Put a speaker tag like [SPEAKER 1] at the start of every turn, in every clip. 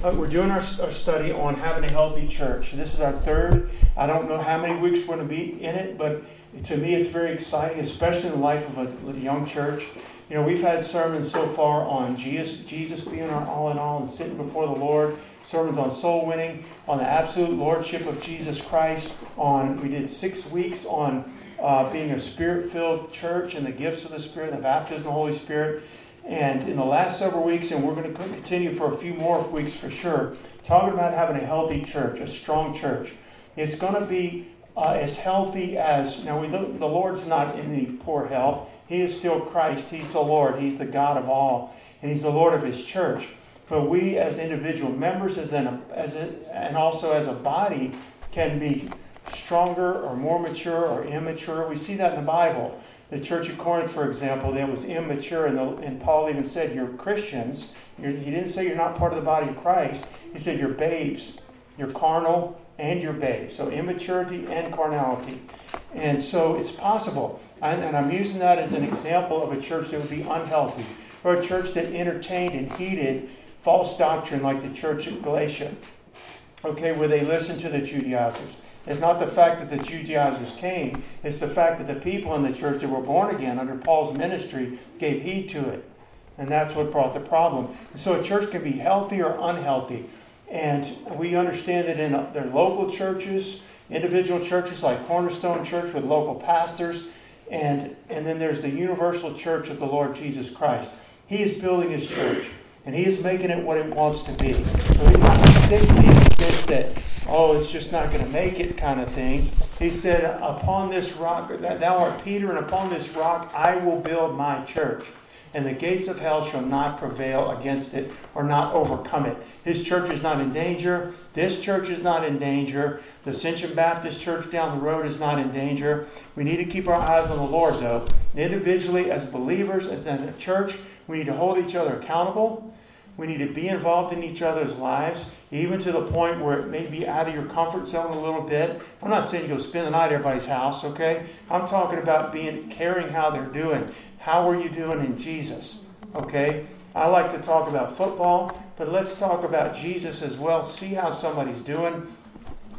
[SPEAKER 1] Uh, we're doing our, our, study on having a healthy church. This is our third. I don't know how many weeks we're going to be in it, but to me it's very exciting, especially in the life of a, a young church. You know, we've had sermons so far on Jesus, Jesus being our all in all and sitting before the Lord, sermons on soul winning, on the absolute lordship of Jesus Christ. On we did six weeks on uh, being a spirit-filled church and the gifts of the Spirit, the baptism of the Holy Spirit. And in the last several weeks, and we're going to continue for a few more weeks for sure, talking about having a healthy church, a strong church. It's going to be uh, as healthy as now. We, the Lord's not in any poor health. He is still Christ. He's the Lord. He's the God of all, and He's the Lord of His church. But we, as individual members, as an, as a, and also as a body, can be stronger or more mature or immature. We see that in the Bible the church of Corinth, for example, that was immature, and, the, and Paul even said, You're Christians. You're, he didn't say you're not part of the body of Christ. He said, You're babes. You're carnal and you're babes. So immaturity and carnality. And so it's possible. And, and I'm using that as an example of a church that would be unhealthy, or a church that entertained and heeded false doctrine like the church at Galatia, okay, where they listened to the Judaizers it's not the fact that the Judaizers came, it's the fact that the people in the church that were born again under Paul's ministry gave heed to it. And that's what brought the problem. And so a church can be healthy or unhealthy. And we understand that in their local churches, individual churches like Cornerstone Church with local pastors, and, and then there's the universal church of the Lord Jesus Christ. He is building his church, and he is making it what it wants to be. So not that oh, it's just not going to make it kind of thing. He said, Upon this rock, thou art Peter, and upon this rock I will build my church. And the gates of hell shall not prevail against it or not overcome it. His church is not in danger. This church is not in danger. The Ascension Baptist Church down the road is not in danger. We need to keep our eyes on the Lord, though. Individually, as believers, as in a church, we need to hold each other accountable. We need to be involved in each other's lives, even to the point where it may be out of your comfort zone a little bit. I'm not saying you go spend the night at everybody's house, okay? I'm talking about being caring how they're doing. How are you doing in Jesus? Okay? I like to talk about football, but let's talk about Jesus as well. See how somebody's doing.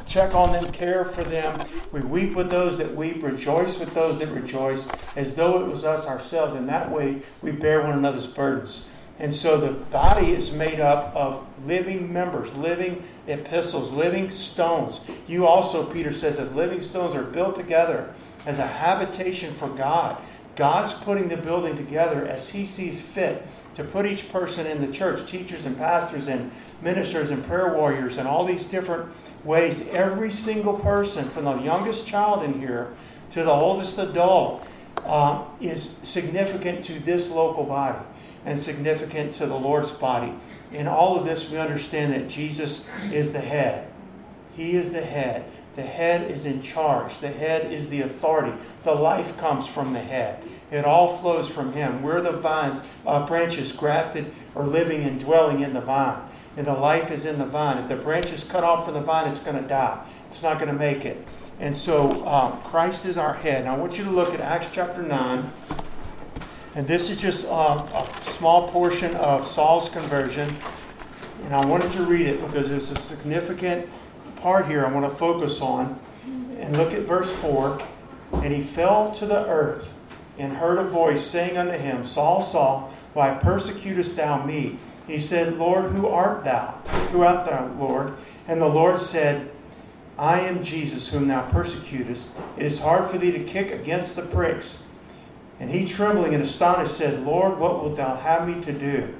[SPEAKER 1] Check on them, care for them. We weep with those that weep, rejoice with those that rejoice, as though it was us ourselves. And that way we bear one another's burdens. And so the body is made up of living members, living epistles, living stones. You also, Peter says, as living stones are built together as a habitation for God. God's putting the building together as He sees fit to put each person in the church, teachers and pastors and ministers and prayer warriors and all these different ways. Every single person, from the youngest child in here to the oldest adult, uh, is significant to this local body and significant to the Lord's body. In all of this, we understand that Jesus is the head. He is the head. The head is in charge. The head is the authority. The life comes from the head. It all flows from Him. We're the vines, uh, branches grafted or living and dwelling in the vine. And the life is in the vine. If the branch is cut off from the vine, it's going to die. It's not going to make it. And so uh, Christ is our head. Now I want you to look at Acts chapter 9. And this is just uh, a small portion of Saul's conversion. And I wanted to read it because there's a significant part here I want to focus on. And look at verse 4. And he fell to the earth and heard a voice saying unto him, Saul, Saul, why persecutest thou me? And he said, Lord, who art thou? Who art thou, Lord? And the Lord said, I am Jesus whom thou persecutest. It is hard for thee to kick against the pricks. And he, trembling and astonished, said, Lord, what wilt thou have me to do?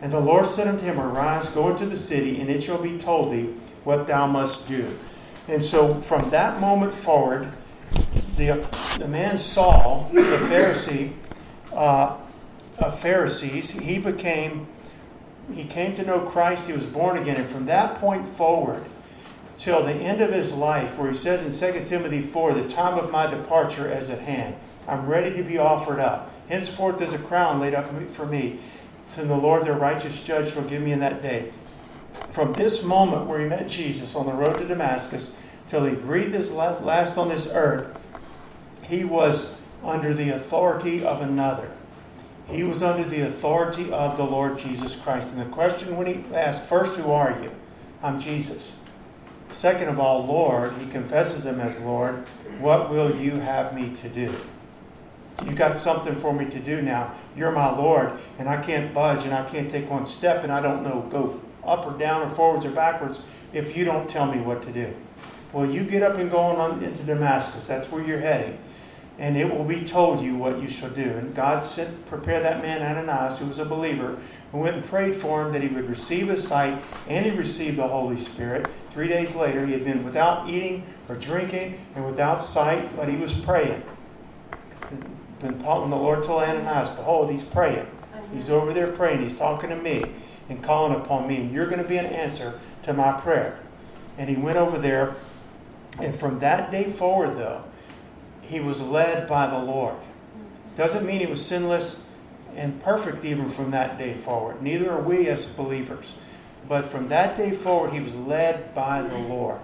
[SPEAKER 1] And the Lord said unto him, Arise, go into the city, and it shall be told thee what thou must do. And so from that moment forward, the, the man Saul, the Pharisee, uh, of Pharisees, he became, he came to know Christ, he was born again. And from that point forward, till the end of his life, where he says in 2 Timothy 4, the time of my departure is at hand. I'm ready to be offered up. Henceforth there's a crown laid up for me. And the Lord, their righteous judge, shall give me in that day. From this moment where he met Jesus on the road to Damascus till he breathed his last on this earth, he was under the authority of another. He was under the authority of the Lord Jesus Christ. And the question when he asked, first, who are you? I'm Jesus. Second of all, Lord, he confesses him as Lord. What will you have me to do? You got something for me to do now. You're my Lord, and I can't budge and I can't take one step, and I don't know go up or down or forwards or backwards if you don't tell me what to do. Well, you get up and go on into Damascus. That's where you're heading and it will be told you what you shall do. And God sent, prepare that man Ananias, who was a believer, who went and prayed for him that he would receive his sight, and he received the Holy Spirit. Three days later, he had been without eating or drinking and without sight, but he was praying. When the Lord told Ananias, Behold, he's praying. He's over there praying. He's talking to me and calling upon me. And you're going to be an answer to my prayer. And he went over there. And from that day forward, though, he was led by the Lord. Doesn't mean he was sinless and perfect even from that day forward. Neither are we as believers. But from that day forward, he was led by the Lord.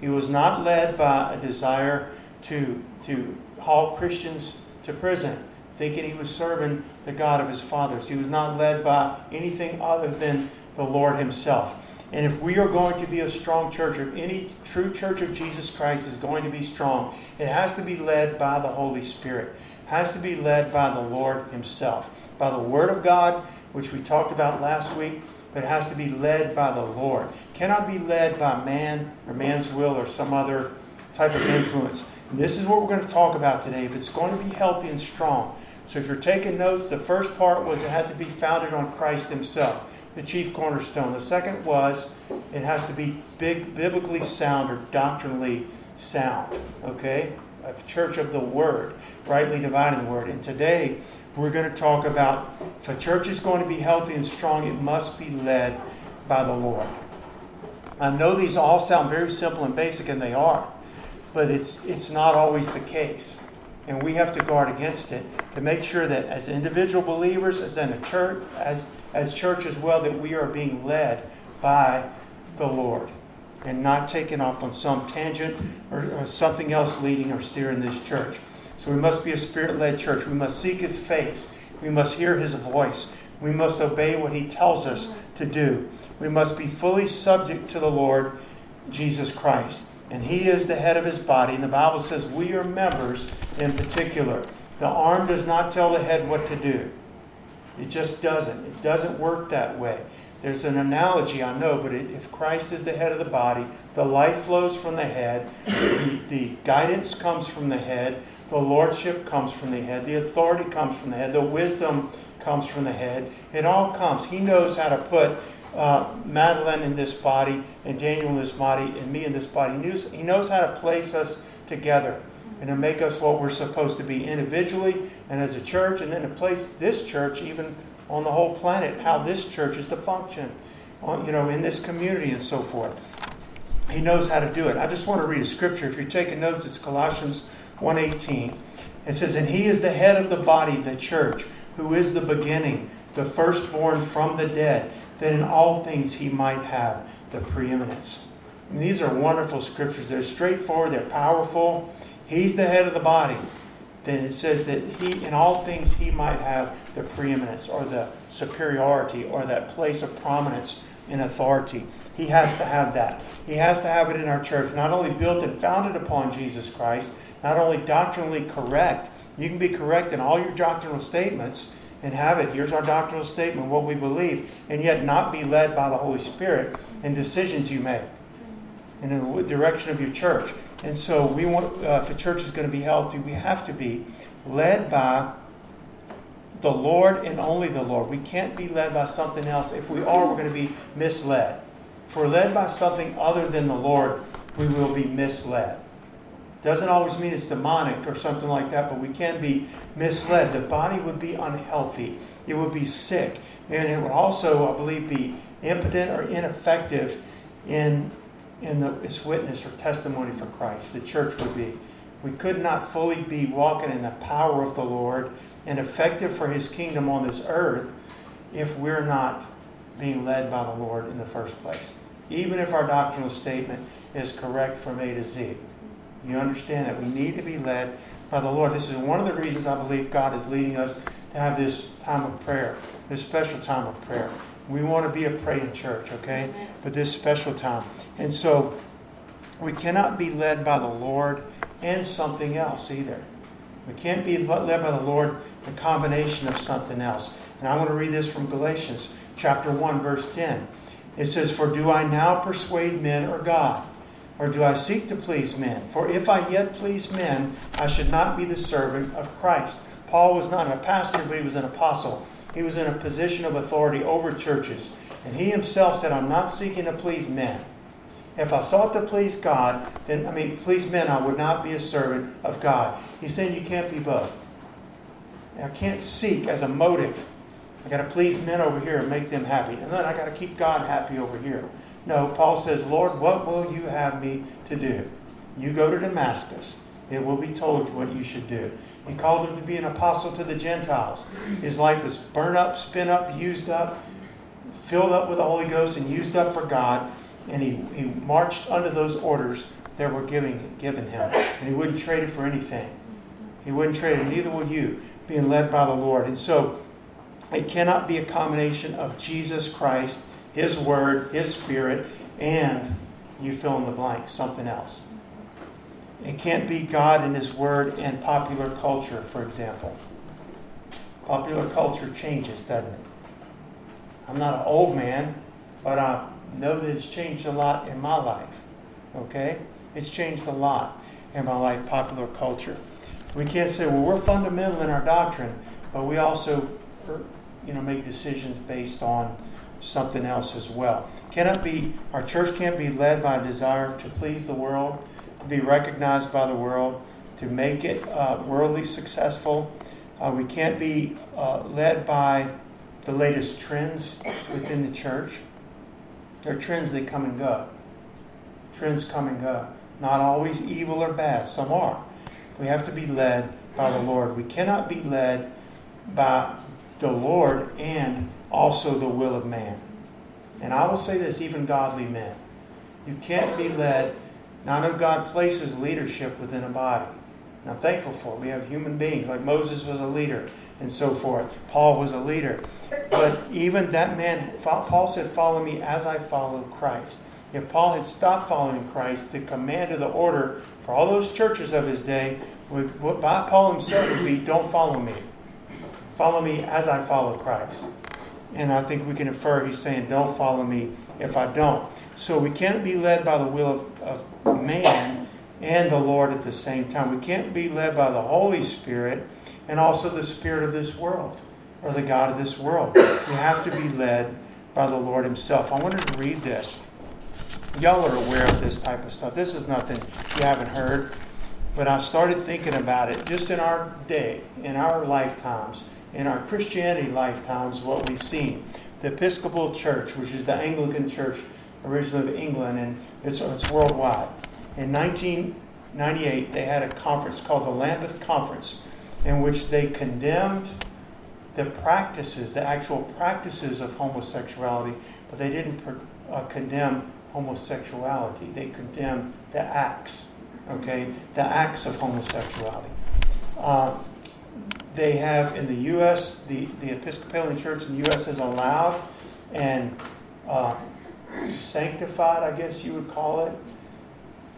[SPEAKER 1] He was not led by a desire to, to haul Christians to prison, thinking he was serving the God of his fathers. He was not led by anything other than the Lord himself. And if we are going to be a strong church, if any true church of Jesus Christ is going to be strong, it has to be led by the Holy Spirit. It has to be led by the Lord Himself. By the Word of God, which we talked about last week, but it has to be led by the Lord. Cannot be led by man or man's will or some other type of influence. And this is what we're going to talk about today. If it's going to be healthy and strong. So if you're taking notes, the first part was it had to be founded on Christ Himself the chief cornerstone. The second was it has to be big, biblically sound or doctrinally sound. Okay? A church of the Word, rightly dividing the Word. And today we're going to talk about if a church is going to be healthy and strong, it must be led by the Lord. I know these all sound very simple and basic, and they are, but it's, it's not always the case. And we have to guard against it to make sure that as individual believers, as in a church, as as church as well that we are being led by the Lord and not taken off on some tangent or, or something else leading or steering this church. So we must be a spirit led church. We must seek His face. We must hear His voice. We must obey what He tells us to do. We must be fully subject to the Lord Jesus Christ. And He is the head of His body. And the Bible says we are members in particular. The arm does not tell the head what to do. It just doesn't. It doesn't work that way. There's an analogy, I know, but if Christ is the head of the body, the life flows from the head, the, the guidance comes from the head, the lordship comes from the head, the authority comes from the head, the wisdom comes from the head. It all comes. He knows how to put uh, Madeline in this body, and Daniel in this body, and me in this body. He knows, he knows how to place us together and to make us what we're supposed to be individually and as a church, and then to place this church even on the whole planet, how this church is to function, on, you know, in this community and so forth. He knows how to do it. I just want to read a scripture. If you're taking notes, it's Colossians 1.18. It says, And he is the head of the body, the church, who is the beginning, the firstborn from the dead, that in all things he might have the preeminence. And these are wonderful scriptures. They're straightforward, they're powerful. He's the head of the body. Then it says that he, in all things, he might have the preeminence or the superiority or that place of prominence in authority. He has to have that. He has to have it in our church, not only built and founded upon Jesus Christ, not only doctrinally correct. You can be correct in all your doctrinal statements and have it. Here's our doctrinal statement, what we believe, and yet not be led by the Holy Spirit in decisions you make and in the direction of your church. And so we want, uh, if a church is going to be healthy, we have to be led by the Lord and only the Lord. We can't be led by something else. If we are, we're going to be misled. If we're led by something other than the Lord, we will be misled. Doesn't always mean it's demonic or something like that, but we can be misled. The body would be unhealthy, it would be sick, and it would also, I believe, be impotent or ineffective in in the, its witness or testimony for Christ. The church would be. We could not fully be walking in the power of the Lord and effective for his kingdom on this earth if we're not being led by the Lord in the first place. Even if our doctrinal statement is correct from A to Z. You understand that we need to be led by the Lord. This is one of the reasons I believe God is leading us to have this time of prayer, this special time of prayer. We want to be a praying church, okay? But this special time. And so we cannot be led by the Lord and something else either. We can't be led by the Lord a combination of something else. And I want to read this from Galatians chapter 1, verse 10. It says, For do I now persuade men or God? Or do I seek to please men? For if I yet please men, I should not be the servant of Christ. Paul was not a pastor, but he was an apostle. He was in a position of authority over churches. And he himself said, I'm not seeking to please men. If I sought to please God, then, I mean, please men, I would not be a servant of God. He's saying you can't be both. I can't seek as a motive. I got to please men over here and make them happy. And then I got to keep God happy over here. No, Paul says, Lord, what will you have me to do? You go to Damascus. It will be told what you should do. He called him to be an apostle to the Gentiles. His life was burned up, spin up, used up, filled up with the Holy Ghost, and used up for God. And he, he marched under those orders that were giving, given him. And he wouldn't trade it for anything. He wouldn't trade it. Neither will you, being led by the Lord. And so it cannot be a combination of Jesus Christ, His Word, His Spirit, and you fill in the blank, something else. It can't be God and His Word and popular culture, for example. Popular culture changes, doesn't it? I'm not an old man, but I know that it's changed a lot in my life. Okay? It's changed a lot in my life, popular culture. We can't say, well, we're fundamental in our doctrine, but we also you know, make decisions based on something else as well. Cannot be our church can't be led by a desire to please the world, to be recognized by the world, to make it uh, worldly successful. Uh, we can't be uh, led by the latest trends within the church. There are trends that come and go. Trends come and go. Not always evil or bad. Some are. We have to be led by the Lord. We cannot be led by the Lord and also the will of man. And I will say this even godly men. You can't be led. Now, I know God places leadership within a body. And I'm thankful for it. We have human beings, like Moses was a leader and so forth. Paul was a leader. But even that man, Paul said, Follow me as I follow Christ. If Paul had stopped following Christ, the command of the order for all those churches of his day would, by Paul himself would be, Don't follow me. Follow me as I follow Christ. And I think we can infer he's saying, Don't follow me if I don't. So we can't be led by the will of, of man and the Lord at the same time. We can't be led by the Holy Spirit and also the Spirit of this world or the God of this world. We have to be led by the Lord Himself. I wanted to read this. Y'all are aware of this type of stuff. This is nothing you haven't heard, but I started thinking about it just in our day, in our lifetimes in our Christianity lifetimes what we've seen. The Episcopal Church, which is the Anglican Church originally of England, and it's, it's worldwide. In 1998, they had a conference called the Lambeth Conference, in which they condemned the practices, the actual practices of homosexuality, but they didn't uh, condemn homosexuality. They condemned the acts, okay, the acts of homosexuality. Uh, they have in the U.S., the, the Episcopalian Church in the U.S. has allowed and uh, sanctified, I guess you would call it,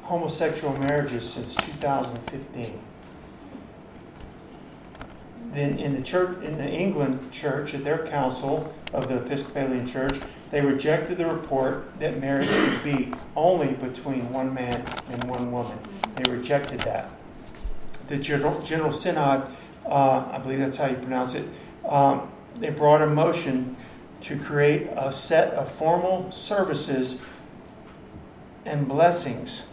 [SPEAKER 1] homosexual marriages since 2015. Then in the church, in the England church, at their council of the Episcopalian Church, they rejected the report that marriage should be only between one man and one woman. They rejected that. The General, General Synod uh, I believe that's how you pronounce it, um, they brought a motion to create a set of formal services and blessings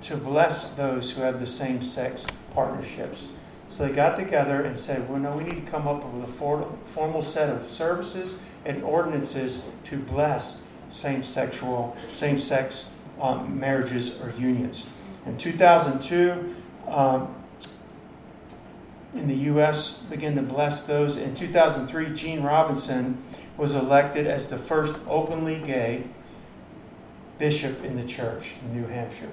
[SPEAKER 1] to bless those who have the same sex partnerships. So they got together and said, well, no, we need to come up with a formal set of services and ordinances to bless same sexual, same sex um, marriages or unions. In 2002, um, in the U.S. begin to bless those. In 2003, Gene Robinson was elected as the first openly gay bishop in the church in New Hampshire.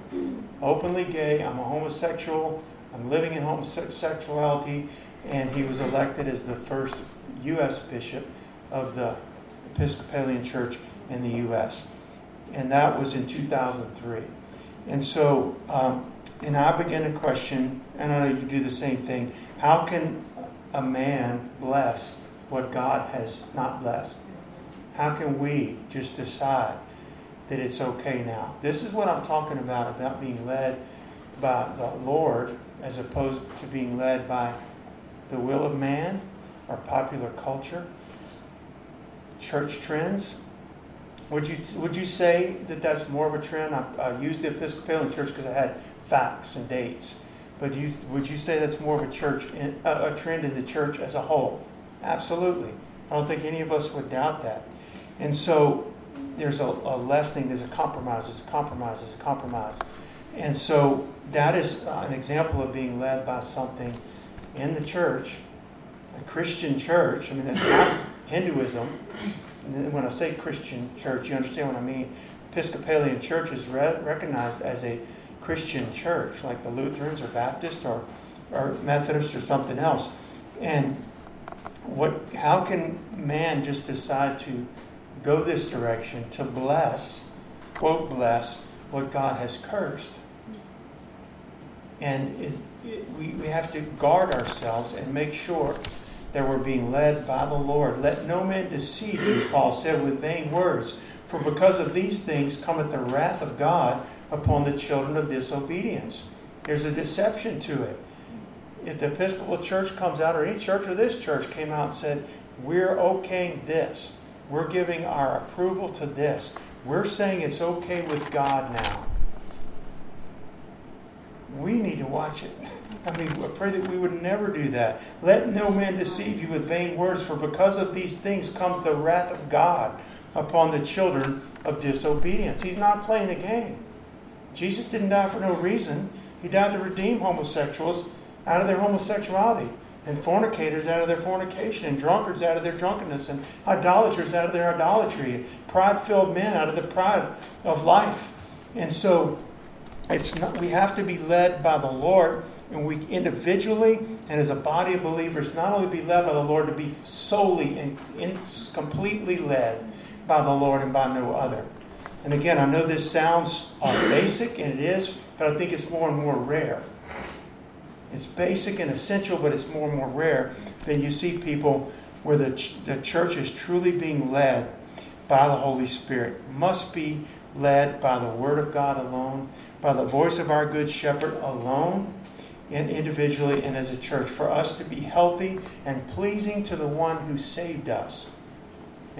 [SPEAKER 1] Openly gay, I'm a homosexual, I'm living in homosexuality, and he was elected as the first U.S. bishop of the Episcopalian Church in the U.S., and that was in 2003. And so, um, and I began to question, and I know you do the same thing. How can a man bless what God has not blessed? How can we just decide that it's okay now? This is what I'm talking about about being led by the Lord as opposed to being led by the will of man or popular culture, church trends. Would you, would you say that that's more of a trend? I, I used the Episcopalian church because I had facts and dates. But you, would you say that's more of a church, a, trend in the church as a whole? Absolutely. I don't think any of us would doubt that. And so there's a, a lessening, there's a compromise, there's a compromise, there's a compromise. And so that is an example of being led by something in the church, a Christian church. I mean, it's not Hinduism. And when I say Christian church, you understand what I mean. Episcopalian church is re- recognized as a Christian church, like the Lutherans or Baptist or, or Methodist or something else. And what, how can man just decide to go this direction to bless, quote, bless what God has cursed? And it, it, we, we have to guard ourselves and make sure that we're being led by the Lord. Let no man deceive you, Paul said, with vain words. For because of these things cometh the wrath of God upon the children of disobedience. There's a deception to it. If the Episcopal Church comes out, or any church or this church came out and said, We're okaying this, we're giving our approval to this, we're saying it's okay with God now we need to watch it. I mean, I pray that we would never do that. Let no man deceive you with vain words, for because of these things comes the wrath of God upon the children of disobedience. He's not playing a game. Jesus didn't die for no reason. He died to redeem homosexuals out of their homosexuality, and fornicators out of their fornication, and drunkards out of their drunkenness, and idolaters out of their idolatry, pride filled men out of the pride of life. And so, it's not, we have to be led by the Lord, and we individually and as a body of believers not only be led by the Lord, to be solely and, and completely led by the Lord and by no other. And again, I know this sounds uh, basic, and it is, but I think it's more and more rare. It's basic and essential, but it's more and more rare than you see people where the, ch- the church is truly being led by the Holy Spirit. Must be led by the Word of God alone, by the voice of our Good Shepherd alone, and individually and as a church, for us to be healthy and pleasing to the one who saved us.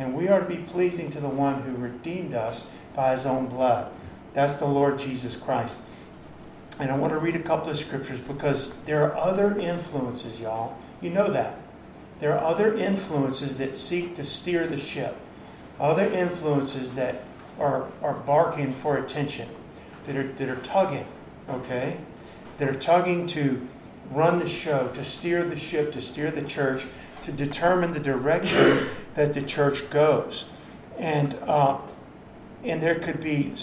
[SPEAKER 1] And we are to be pleasing to the one who redeemed us by his own blood. That's the Lord Jesus Christ. And I want to read a couple of scriptures because there are other influences, y'all. You know that. There are other influences that seek to steer the ship, other influences that are, are barking for attention that are, that are tugging, okay? That are tugging to run the show, to steer the ship, to steer the church, to determine the direction that the church goes. And, uh, and there could be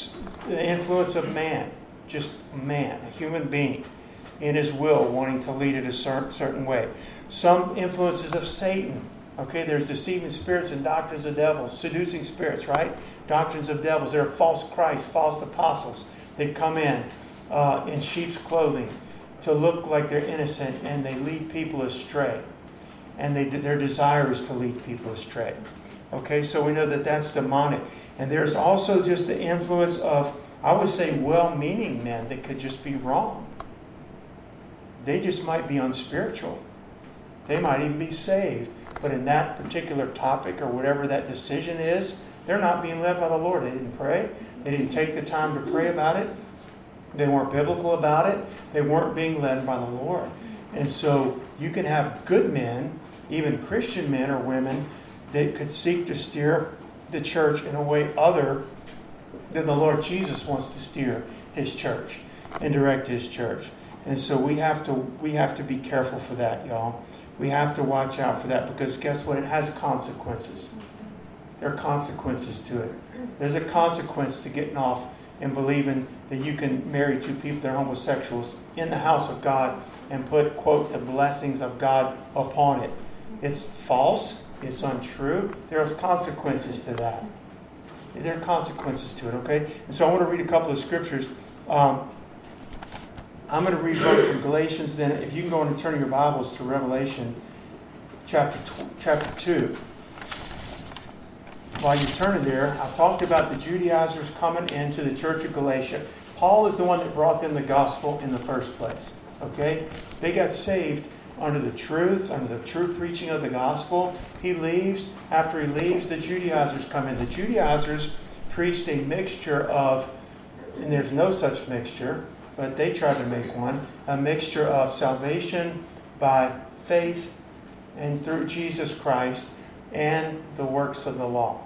[SPEAKER 1] the influence of man, just man, a human being, in his will, wanting to lead it a certain, way. Some influences of Satan. Okay, there's deceiving spirits and doctrines of devils, seducing spirits, right? Doctrines of devils. There are false Christs, false apostles. that come in uh, in sheep's clothing to look like they're innocent and they lead people astray. And they, their desire is to lead people astray. Okay, so we know that that's demonic. And there's also just the influence of, I would say, well meaning men that could just be wrong. They just might be unspiritual. They might even be saved. But in that particular topic or whatever that decision is, they're not being led by the Lord. They didn't pray. They didn't take the time to pray about it. They weren't biblical about it. They weren't being led by the Lord. And so you can have good men, even Christian men or women, that could seek to steer the church in a way other than the Lord Jesus wants to steer his church and direct his church. And so we have to we have to be careful for that, y'all. We have to watch out for that because guess what? It has consequences. There are consequences to it. There's a consequence to getting off and believing that you can marry two people that are homosexuals in the house of God and put, quote, the blessings of God upon it. It's false, it's untrue, there are consequences to that. There are consequences to it, okay? And so I want to read a couple of scriptures. Um, I'm going to read one from Galatians, then if you can go and turn your Bibles to Revelation chapter, tw- chapter 2 while you're turning there, I talked about the Judaizers coming into the church of Galatia. Paul is the one that brought them the gospel in the first place. Okay? They got saved under the truth, under the true preaching of the gospel. He leaves. After he leaves, the Judaizers come in. The Judaizers preached a mixture of, and there's no such mixture, but they tried to make one, a mixture of salvation by faith and through Jesus Christ and the works of the law.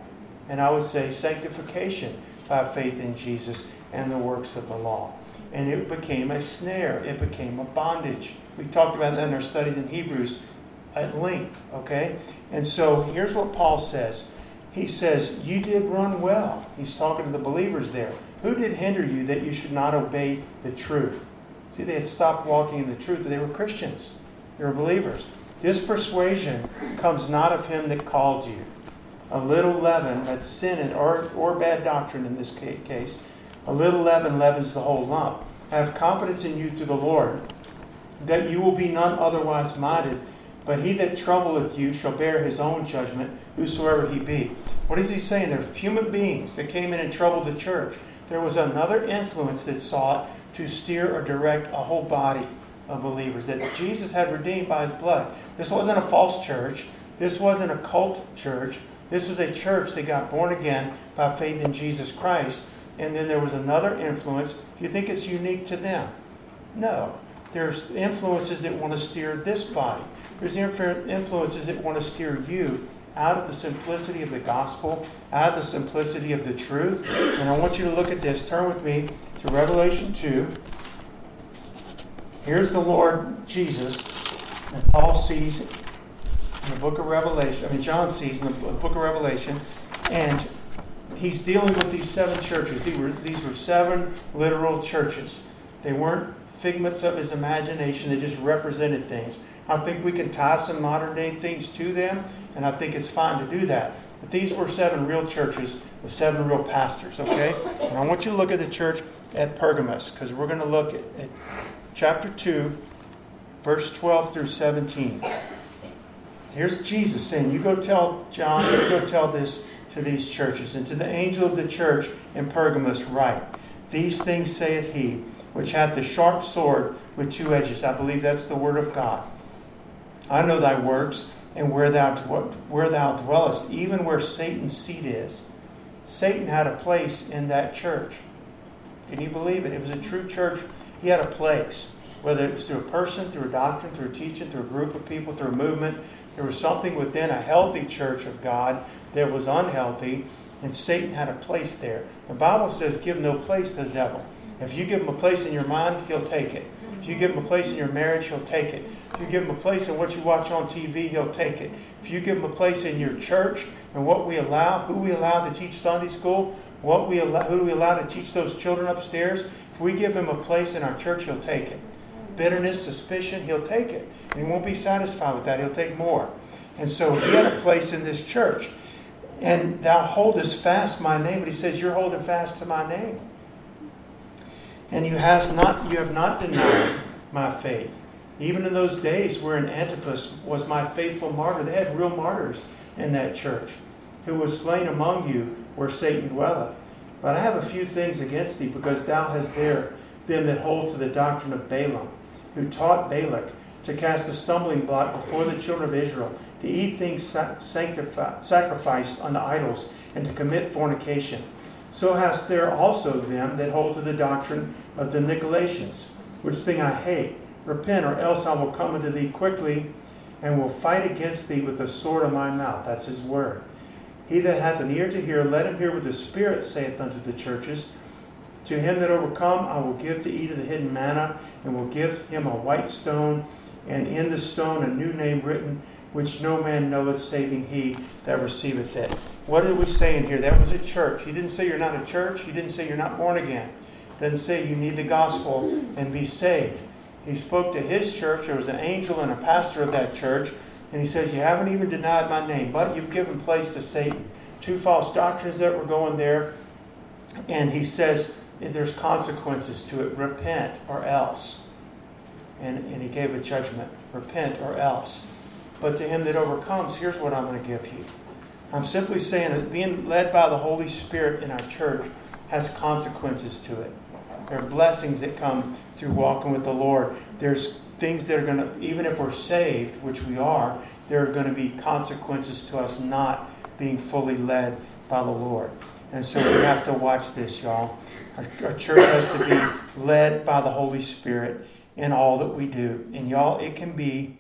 [SPEAKER 1] And I would say sanctification by faith in Jesus and the works of the law. And it became a snare, it became a bondage. We talked about that in our studies in Hebrews at length, okay? And so here's what Paul says. He says, You did run well. He's talking to the believers there. Who did hinder you that you should not obey the truth? See, they had stopped walking in the truth, but they were Christians. They were believers. This persuasion comes not of him that called you a little leaven, that's sin or, or bad doctrine in this case, a little leaven leavens the whole lump. I Have confidence in you through the Lord, that you will be none otherwise minded, but he that troubleth you shall bear his own judgment, whosoever he be. What is he saying? There's human beings that came in and troubled the church. There was another influence that sought to steer or direct a whole body of believers that Jesus had redeemed by his blood. This wasn't a false church. This wasn't a cult church. This was a church that got born again by faith in Jesus Christ. And then there was another influence. Do you think it's unique to them? No. There's influences that want to steer this body. There's influences that want to steer you out of the simplicity of the gospel, out of the simplicity of the truth. And I want you to look at this. Turn with me to Revelation 2. Here's the Lord Jesus, and Paul sees in the book of Revelation, I mean, John sees in the book of Revelation, and he's dealing with these seven churches. These were, these were seven literal churches. They weren't figments of his imagination, they just represented things. I think we can tie some modern day things to them, and I think it's fine to do that. But these were seven real churches with seven real pastors, okay? And I want you to look at the church at Pergamos, because we're going to look at, at chapter 2, verse 12 through 17. Here's Jesus saying, You go tell John, you go tell this to these churches. And to the angel of the church in Pergamos, write, These things saith he, which hath the sharp sword with two edges. I believe that's the word of God. I know thy works, and where thou, where thou dwellest, even where Satan's seat is. Satan had a place in that church. Can you believe it? It was a true church. He had a place, whether it was through a person, through a doctrine, through a teaching, through a group of people, through a movement. There was something within a healthy church of God that was unhealthy, and Satan had a place there. The Bible says, give no place to the devil. If you give him a place in your mind, he'll take it. If you give him a place in your marriage, he'll take it. If you give him a place in what you watch on TV, he'll take it. If you give him a place in your church and what we allow, who we allow to teach Sunday school, what we allow, who we allow to teach those children upstairs, if we give him a place in our church, he'll take it. Bitterness, suspicion, he'll take it. And he won't be satisfied with that. He'll take more. And so if he had a place in this church. And thou holdest fast my name. But he says, You're holding fast to my name. And you has not you have not denied my faith. Even in those days wherein Antipas was my faithful martyr, they had real martyrs in that church, who was slain among you where Satan dwelleth. But I have a few things against thee, because thou hast there them that hold to the doctrine of Balaam, who taught Balak to cast a stumbling block before the children of Israel, to eat things sacrificed unto idols, and to commit fornication. So hast there also them that hold to the doctrine of the Nicolaitans, which thing I hate. Repent, or else I will come unto thee quickly, and will fight against thee with the sword of my mouth. That's his word. He that hath an ear to hear, let him hear what the Spirit saith unto the churches. To him that overcome, I will give to eat of the hidden manna, and will give him a white stone and in the stone a new name written, which no man knoweth saving he that receiveth it. What are we saying here? That was a church. He didn't say you're not a church. He didn't say you're not born again. He didn't say you need the gospel and be saved. He spoke to his church. There was an angel and a pastor of that church And he says, You haven't even denied my name, but you've given place to Satan. Two false doctrines that were going there. And he says, There's consequences to it. Repent or else. And, and he gave a judgment repent or else. But to him that overcomes, here's what I'm going to give you. I'm simply saying that being led by the Holy Spirit in our church has consequences to it. There are blessings that come through walking with the Lord. There's things that are going to, even if we're saved, which we are, there are going to be consequences to us not being fully led by the Lord. And so we have to watch this, y'all. Our, our church has to be led by the Holy Spirit in all that we do. And y'all, it can be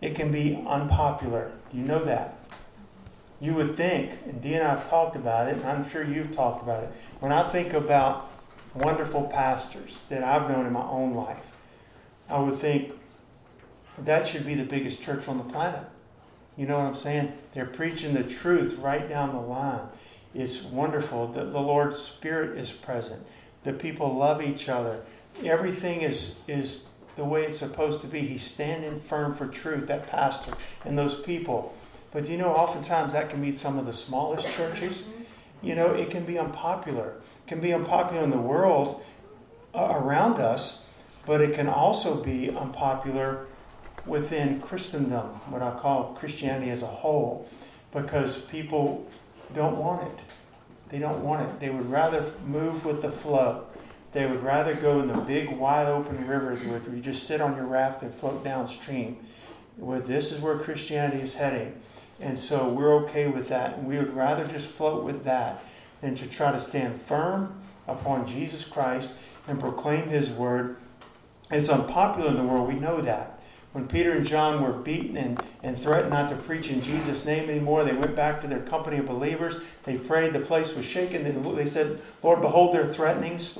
[SPEAKER 1] it can be unpopular. You know that. You would think, and Dee and I have talked about it, and I'm sure you've talked about it. When I think about wonderful pastors that I've known in my own life, I would think that should be the biggest church on the planet. You know what I'm saying? They're preaching the truth right down the line. It's wonderful that the Lord's Spirit is present. The people love each other. Everything is is the way it's supposed to be. He's standing firm for truth, that pastor and those people. But you know, oftentimes that can be some of the smallest churches. You know, it can be unpopular. It can be unpopular in the world uh, around us, but it can also be unpopular within Christendom, what I call Christianity as a whole, because people don't want it. They don't want it. They would rather move with the flow. They would rather go in the big, wide open rivers where you just sit on your raft and float downstream. Well, this is where Christianity is heading. And so we're okay with that. And we would rather just float with that than to try to stand firm upon Jesus Christ and proclaim his word. It's unpopular in the world. We know that. When Peter and John were beaten and, and threatened not to preach in Jesus' name anymore, they went back to their company of believers. They prayed. The place was shaken. They said, Lord, behold their threatenings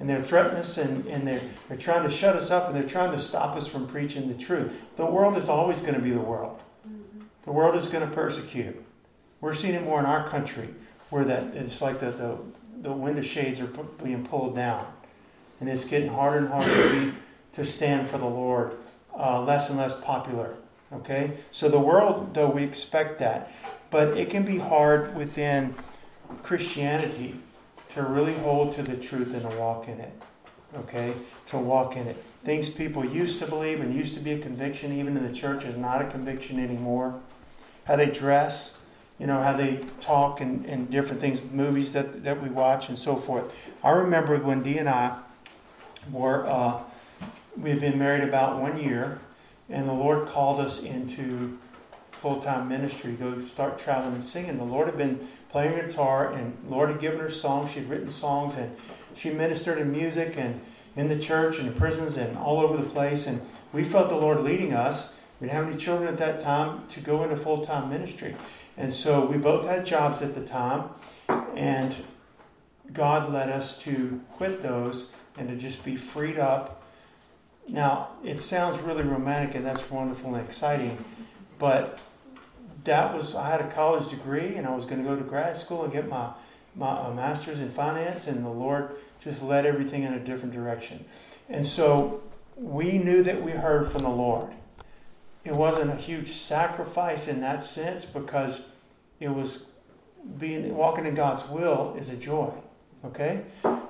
[SPEAKER 1] and they're threatening us and, and they're, they're trying to shut us up and they're trying to stop us from preaching the truth. The world is always going to be the world. The world is going to persecute. We're seeing it more in our country where that it's like the, the, the window shades are being pulled down. And it's getting harder and harder to, be, to stand for the Lord, uh, less and less popular. Okay? So the world, though, we expect that. But it can be hard within Christianity to really hold to the truth and to walk in it. Okay? To walk in it. Things people used to believe and used to be a conviction, even in the church, is not a conviction anymore. How they dress, you know, how they talk and, and different things, movies that, that we watch and so forth. I remember when Dee and I were, uh, we had been married about one year, and the Lord called us into full time ministry, go start traveling and singing. The Lord had been playing guitar, and Lord had given her songs. She'd written songs, and she ministered in music and in the church and in prisons and all over the place. And we felt the Lord leading us. We didn't have any children at that time to go into full time ministry. And so we both had jobs at the time, and God led us to quit those and to just be freed up. Now, it sounds really romantic and that's wonderful and exciting, but that was I had a college degree and I was going to go to grad school and get my my master's in finance, and the Lord just led everything in a different direction. And so we knew that we heard from the Lord. It wasn't a huge sacrifice in that sense because it was being walking in God's will is a joy. Okay?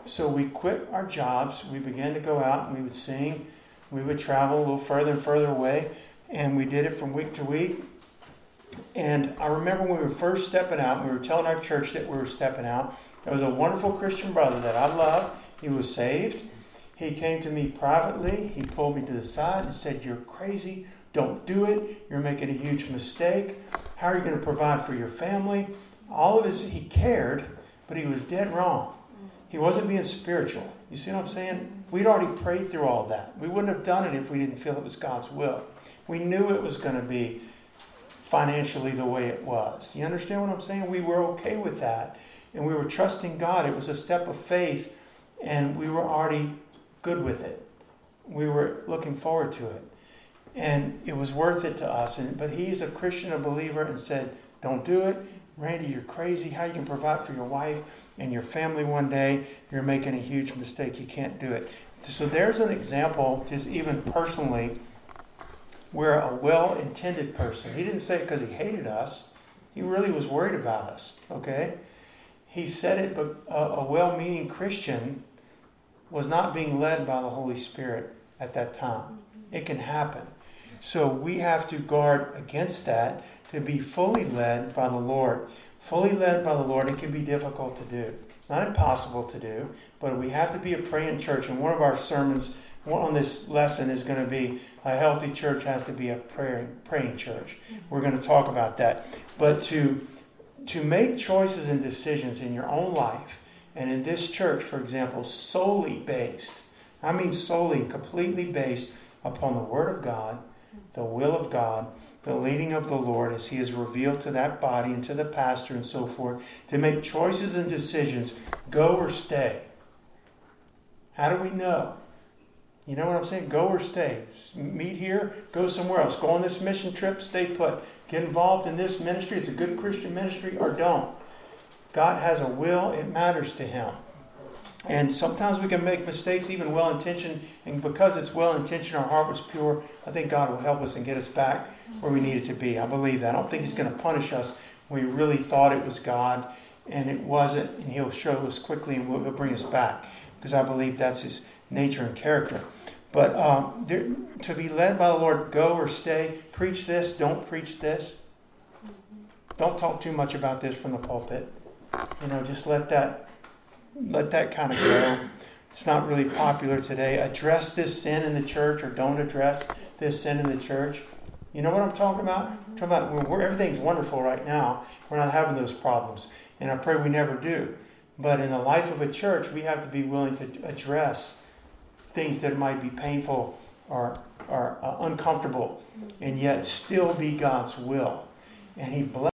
[SPEAKER 1] So we quit our jobs, we began to go out and we would sing, we would travel a little further and further away, and we did it from week to week and I remember when we were first stepping out, we were telling our church that we were stepping out. There was a wonderful Christian brother that I love. He was saved. He came to me privately. He pulled me to the side and said, You're crazy. Don't do it. You're making a huge mistake. How are you going to provide for your family? All of his, he cared, but he was dead wrong. He wasn't being spiritual. You see what I'm saying? We'd already prayed through all that. We wouldn't have done it if we didn't feel it was God's will. We knew it was going to be financially the way it was. You understand what I'm saying? We were okay with that. And we were trusting God. It was a step of faith, and we were already good with it. We were looking forward to it. And it was worth it to us. And, but he's a Christian, a believer, and said, Don't do it. Randy, you're crazy. How you can provide for your wife and your family one day? You're making a huge mistake. You can't do it. So there's an example, just even personally, we're a well intended person. He didn't say it because he hated us, he really was worried about us, okay? He said it, but a, a well meaning Christian was not being led by the Holy Spirit at that time. It can happen. So we have to guard against that to be fully led by the Lord. Fully led by the Lord, it can be difficult to do. Not impossible to do, but we have to be a praying church. And one of our sermons on this lesson is going to be a healthy church has to be a praying, praying church. Mm-hmm. We're going to talk about that. But to, to make choices and decisions in your own life, and in this church, for example, solely based, I mean solely, and completely based upon the Word of God, the will of God, the leading of the Lord as He is revealed to that body and to the pastor and so forth, to make choices and decisions go or stay. How do we know? You know what I'm saying? Go or stay. Meet here, go somewhere else. Go on this mission trip, stay put. Get involved in this ministry. It's a good Christian ministry, or don't. God has a will, it matters to Him. And sometimes we can make mistakes, even well intentioned, and because it's well intentioned, our heart was pure. I think God will help us and get us back where we needed to be. I believe that. I don't think He's going to punish us when we really thought it was God and it wasn't, and He'll show us quickly and He'll bring us back because I believe that's His nature and character. But um, there, to be led by the Lord, go or stay, preach this, don't preach this. Don't talk too much about this from the pulpit. You know, just let that let that kind of go. It's not really popular today. Address this sin in the church or don't address this sin in the church. You know what I'm talking about? I'm talking about where everything's wonderful right now. We're not having those problems. And I pray we never do. But in the life of a church, we have to be willing to address things that might be painful or, or uh, uncomfortable and yet still be God's will. And He bless.